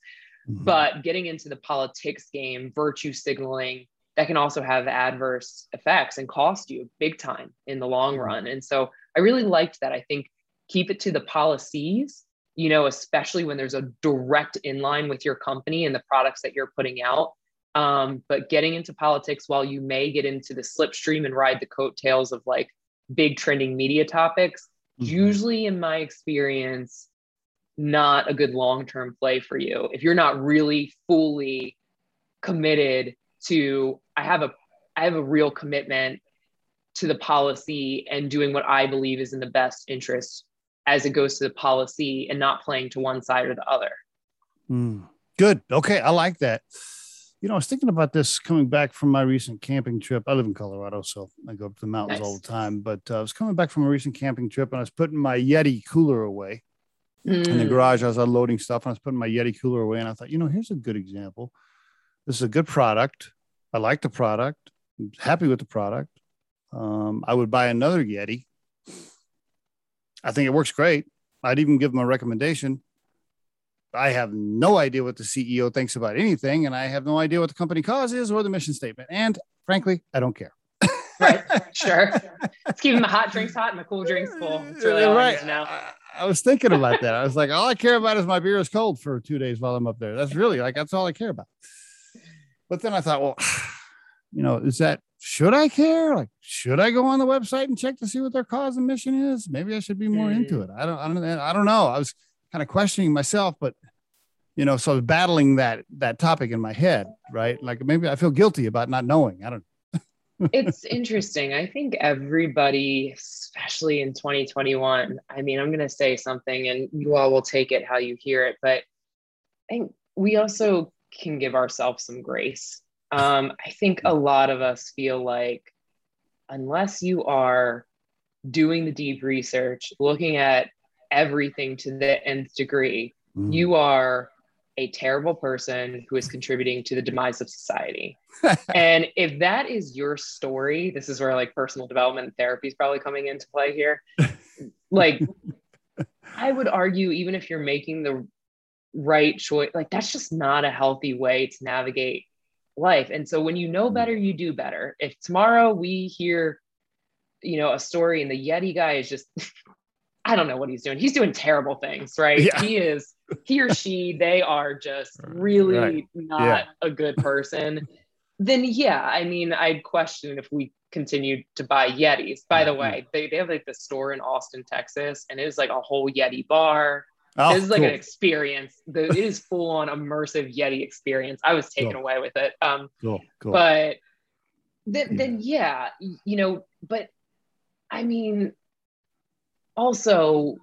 mm-hmm. but getting into the politics game virtue signaling that can also have adverse effects and cost you big time in the long mm-hmm. run. And so I really liked that. I think keep it to the policies, you know, especially when there's a direct inline with your company and the products that you're putting out. Um, but getting into politics while you may get into the slipstream and ride the coattails of like big trending media topics, mm-hmm. usually in my experience, not a good long term play for you. If you're not really fully committed to I have a I have a real commitment to the policy and doing what I believe is in the best interest as it goes to the policy and not playing to one side or the other. Mm, good. Okay. I like that. You know, I was thinking about this coming back from my recent camping trip. I live in Colorado, so I go up to the mountains nice. all the time. But uh, I was coming back from a recent camping trip and I was putting my Yeti cooler away mm. in the hmm. garage. I was unloading stuff and I was putting my Yeti cooler away. And I thought, you know, here's a good example this is a good product. I like the product. I'm happy with the product. Um, I would buy another Yeti. I think it works great. I'd even give them a recommendation. I have no idea what the CEO thinks about anything, and I have no idea what the company cause is or the mission statement. And frankly, I don't care. right, sure. It's keeping the hot drinks hot and the cool drinks cool. It's really all right. I now. I, I was thinking about that. I was like, all I care about is my beer is cold for two days while I'm up there. That's really like that's all I care about. But then I thought, well, you know, is that should I care? Like, should I go on the website and check to see what their cause and mission is? Maybe I should be more mm. into it. I don't, I don't, I don't know. I was kind of questioning myself, but you know, so I was battling that that topic in my head, right? Like maybe I feel guilty about not knowing. I don't. it's interesting. I think everybody, especially in 2021, I mean, I'm going to say something, and you all will take it how you hear it, but I think we also can give ourselves some grace. Um, I think a lot of us feel like unless you are doing the deep research, looking at everything to the nth degree, mm. you are a terrible person who is contributing to the demise of society. and if that is your story, this is where like personal development therapy is probably coming into play here. like, I would argue, even if you're making the right choice, like that's just not a healthy way to navigate life. And so when you know mm. better, you do better. If tomorrow we hear, you know, a story and the Yeti guy is just, I don't know what he's doing. He's doing terrible things, right? Yeah. He is, he or she, they are just really right. not yeah. a good person. then yeah, I mean, I'd question if we continued to buy Yetis. By the way, they, they have like the store in Austin, Texas, and it is like a whole Yeti bar. Oh, this is like cool. an experience. The, it is full on immersive Yeti experience. I was taken cool. away with it. Um, cool, cool. But then, yeah. then, yeah, you know, but I mean, also,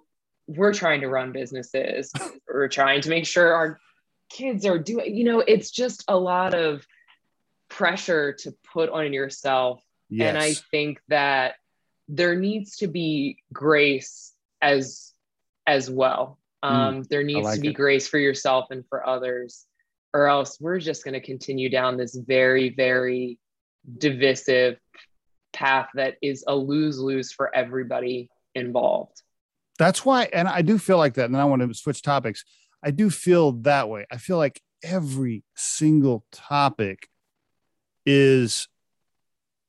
we're trying to run businesses. we're trying to make sure our kids are doing, you know, it's just a lot of pressure to put on yourself. Yes. And I think that there needs to be grace as as well um, mm, there needs like to be it. grace for yourself and for others, or else we're just going to continue down this very, very divisive path that is a lose lose for everybody involved. That's why, and I do feel like that. And I want to switch topics. I do feel that way. I feel like every single topic is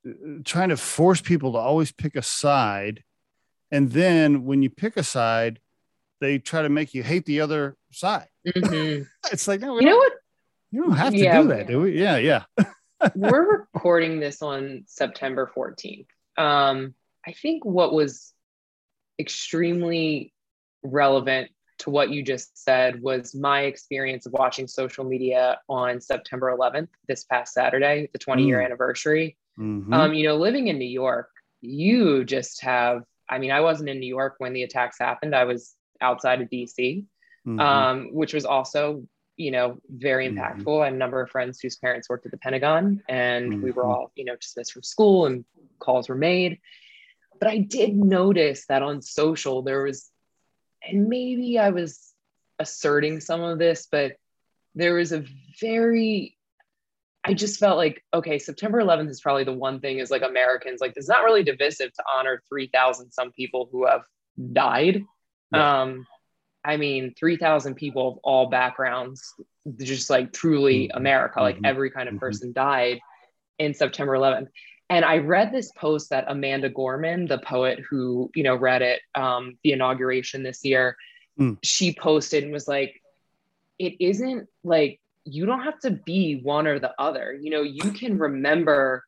uh, trying to force people to always pick a side. And then when you pick a side, they try to make you hate the other side. Mm-hmm. it's like, no, you know what? You don't have to yeah, do that, do we? Yeah, yeah. we're recording this on September 14th. Um, I think what was extremely relevant to what you just said was my experience of watching social media on September 11th, this past Saturday, the 20 year mm. anniversary. Mm-hmm. Um, you know, living in New York, you just have, I mean, I wasn't in New York when the attacks happened. I was outside of DC, mm-hmm. um, which was also, you know, very mm-hmm. impactful. Mm-hmm. I had a number of friends whose parents worked at the Pentagon, and mm-hmm. we were mm-hmm. all, you know, dismissed from school and calls were made. But I did notice that on social, there was, and maybe I was asserting some of this, but there was a very I just felt like, okay, September 11th is probably the one thing is like Americans, like, it's not really divisive to honor 3,000 some people who have died. Yeah. Um, I mean, 3,000 people of all backgrounds, just like truly mm-hmm. America, like mm-hmm. every kind of mm-hmm. person died in September 11th. And I read this post that Amanda Gorman, the poet who, you know, read it, um, the inauguration this year, mm. she posted and was like, it isn't like you don't have to be one or the other. You know, you can remember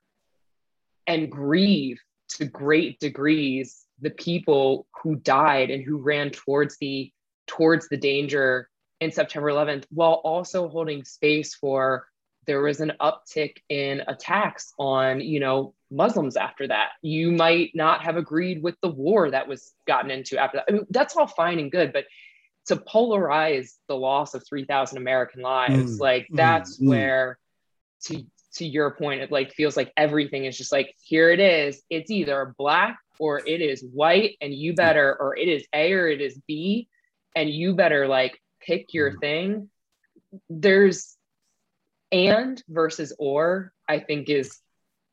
and grieve to great degrees the people who died and who ran towards the towards the danger in September 11th while also holding space for there was an uptick in attacks on you know muslims after that. You might not have agreed with the war that was gotten into after that. I mean, that's all fine and good but to polarize the loss of 3000 american lives mm, like mm, that's mm, where to to your point it like feels like everything is just like here it is. It's either black or it is white and you better or it is a or it is b and you better like pick your mm-hmm. thing. There's and versus or i think is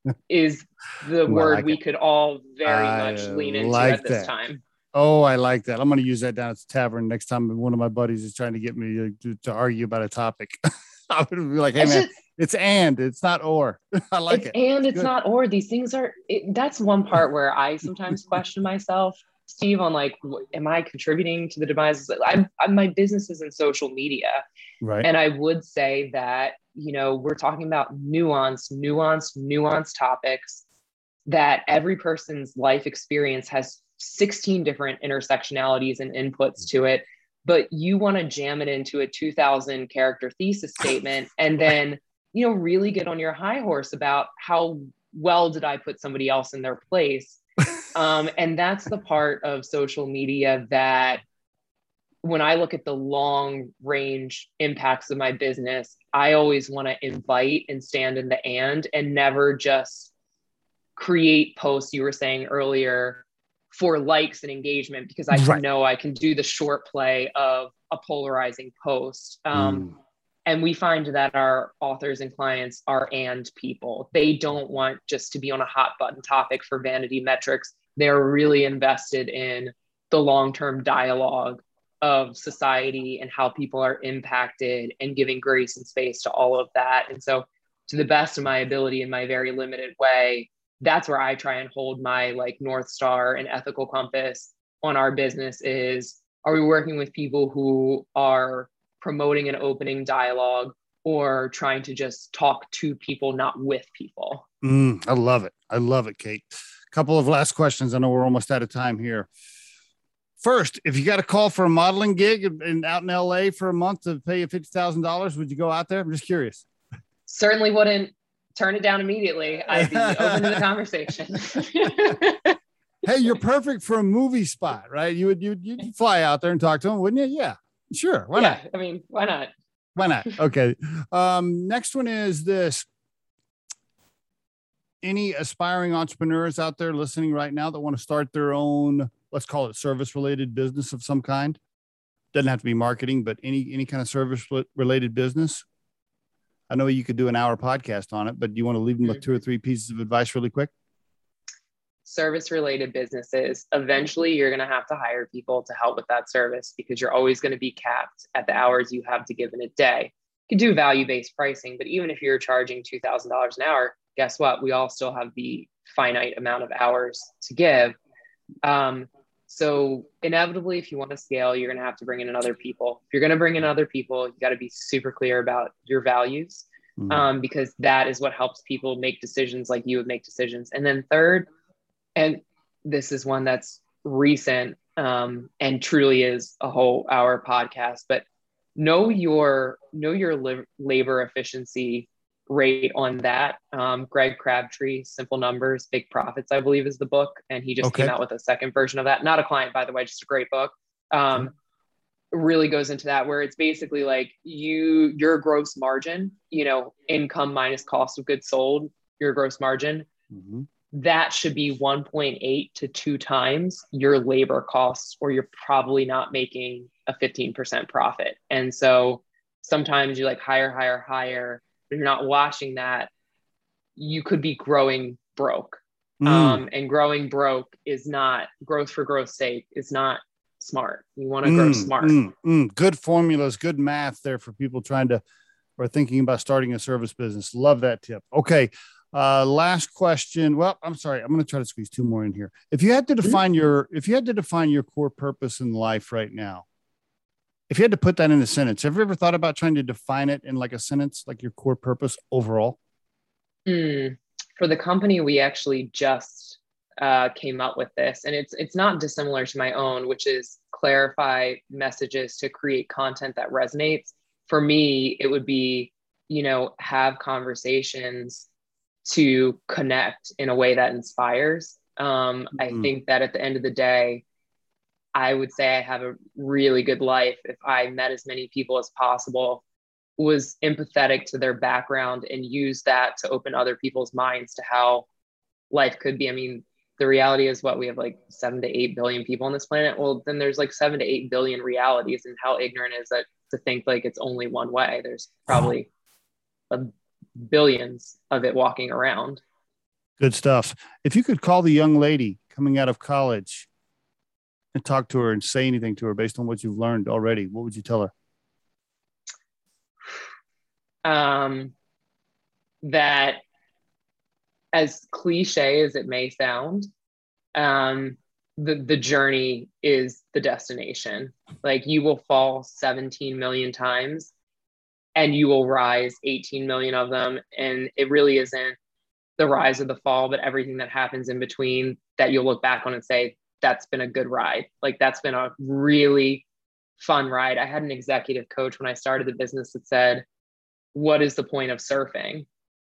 is the word like we could all very I much lean into like at this that. time. Oh i like that. I'm going to use that down at the tavern next time one of my buddies is trying to get me to, to argue about a topic. I would be like hey man it's and it's not or. I like it's it. and it's, it's not or. These things are it, that's one part where i sometimes question myself steve on like am i contributing to the demise? I'm, I'm my business is in social media. Right. And i would say that you know we're talking about nuance nuance nuance topics that every person's life experience has 16 different intersectionalities and inputs to it but you want to jam it into a 2000 character thesis statement and then you know, really get on your high horse about how well did I put somebody else in their place. um, and that's the part of social media that when I look at the long range impacts of my business, I always want to invite and stand in the and and never just create posts you were saying earlier for likes and engagement because I right. know I can do the short play of a polarizing post. Um, mm and we find that our authors and clients are and people. They don't want just to be on a hot button topic for vanity metrics. They're really invested in the long term dialogue of society and how people are impacted and giving grace and space to all of that. And so, to the best of my ability in my very limited way, that's where I try and hold my like North Star and ethical compass on our business is are we working with people who are promoting an opening dialogue or trying to just talk to people, not with people? Mm, I love it. I love it, Kate. A couple of last questions. I know we're almost out of time here. First, if you got a call for a modeling gig and out in LA for a month to pay you fifty thousand dollars, would you go out there? I'm just curious. Certainly wouldn't turn it down immediately. I'd be open to the conversation. hey, you're perfect for a movie spot, right? You would you you'd fly out there and talk to them, wouldn't you? Yeah, sure. Why yeah, not? I mean, why not? Why not? Okay. Um, next one is this. Any aspiring entrepreneurs out there listening right now that want to start their own let's call it service related business of some kind. Doesn't have to be marketing, but any any kind of service related business. I know you could do an hour podcast on it, but do you want to leave them with two or three pieces of advice really quick? Service related businesses, eventually you're going to have to hire people to help with that service because you're always going to be capped at the hours you have to give in a day. You can do value based pricing, but even if you're charging $2,000 an hour, guess what? We all still have the finite amount of hours to give. Um, so inevitably, if you want to scale, you're going to have to bring in other people. If you're going to bring in other people, you got to be super clear about your values mm-hmm. um, because that is what helps people make decisions like you would make decisions. And then third, and this is one that's recent um, and truly is a whole hour podcast, but know your know your li- labor efficiency rate on that. Um, Greg Crabtree, Simple Numbers, Big Profits, I believe is the book. And he just okay. came out with a second version of that. Not a client, by the way, just a great book. Um, really goes into that where it's basically like you your gross margin, you know, income minus cost of goods sold, your gross margin. Mm-hmm. That should be 1.8 to two times your labor costs, or you're probably not making a 15% profit. And so sometimes you like higher, higher, higher if you're not watching that, you could be growing broke. Mm. Um, and growing broke is not growth for growth's sake is not smart. You want to mm, grow smart. Mm, mm, good formulas, good math there for people trying to or thinking about starting a service business. Love that tip. Okay. Uh, last question. Well, I'm sorry. I'm going to try to squeeze two more in here. If you had to mm-hmm. define your, if you had to define your core purpose in life right now, if you had to put that in a sentence, have you ever thought about trying to define it in like a sentence, like your core purpose overall? Mm, for the company, we actually just uh, came up with this, and it's it's not dissimilar to my own, which is clarify messages to create content that resonates. For me, it would be, you know, have conversations to connect in a way that inspires. Um, mm-hmm. I think that at the end of the day, I would say I have a really good life if I met as many people as possible, was empathetic to their background, and used that to open other people's minds to how life could be. I mean, the reality is what we have like seven to eight billion people on this planet. Well, then there's like seven to eight billion realities, and how ignorant is that to think like it's only one way? There's probably billions of it walking around. Good stuff. If you could call the young lady coming out of college and talk to her and say anything to her based on what you've learned already, what would you tell her? Um, that as cliche as it may sound, um, the, the journey is the destination. Like you will fall 17 million times and you will rise 18 million of them. And it really isn't the rise or the fall, but everything that happens in between that you'll look back on and say, that's been a good ride. Like that's been a really fun ride. I had an executive coach when I started the business that said, What is the point of surfing?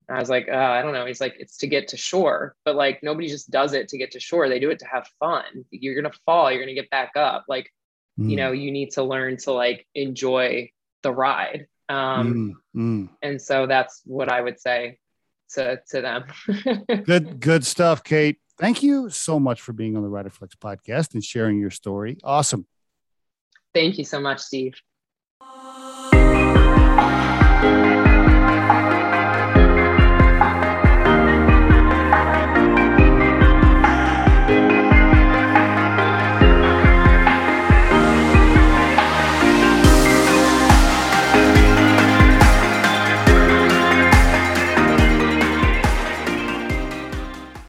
And I was like, uh, I don't know. He's like, It's to get to shore, but like nobody just does it to get to shore. They do it to have fun. You're going to fall, you're going to get back up. Like, mm. you know, you need to learn to like enjoy the ride. Um, mm, mm. And so that's what I would say to, to them. good, good stuff, Kate. Thank you so much for being on the Riderflex podcast and sharing your story. Awesome. Thank you so much, Steve.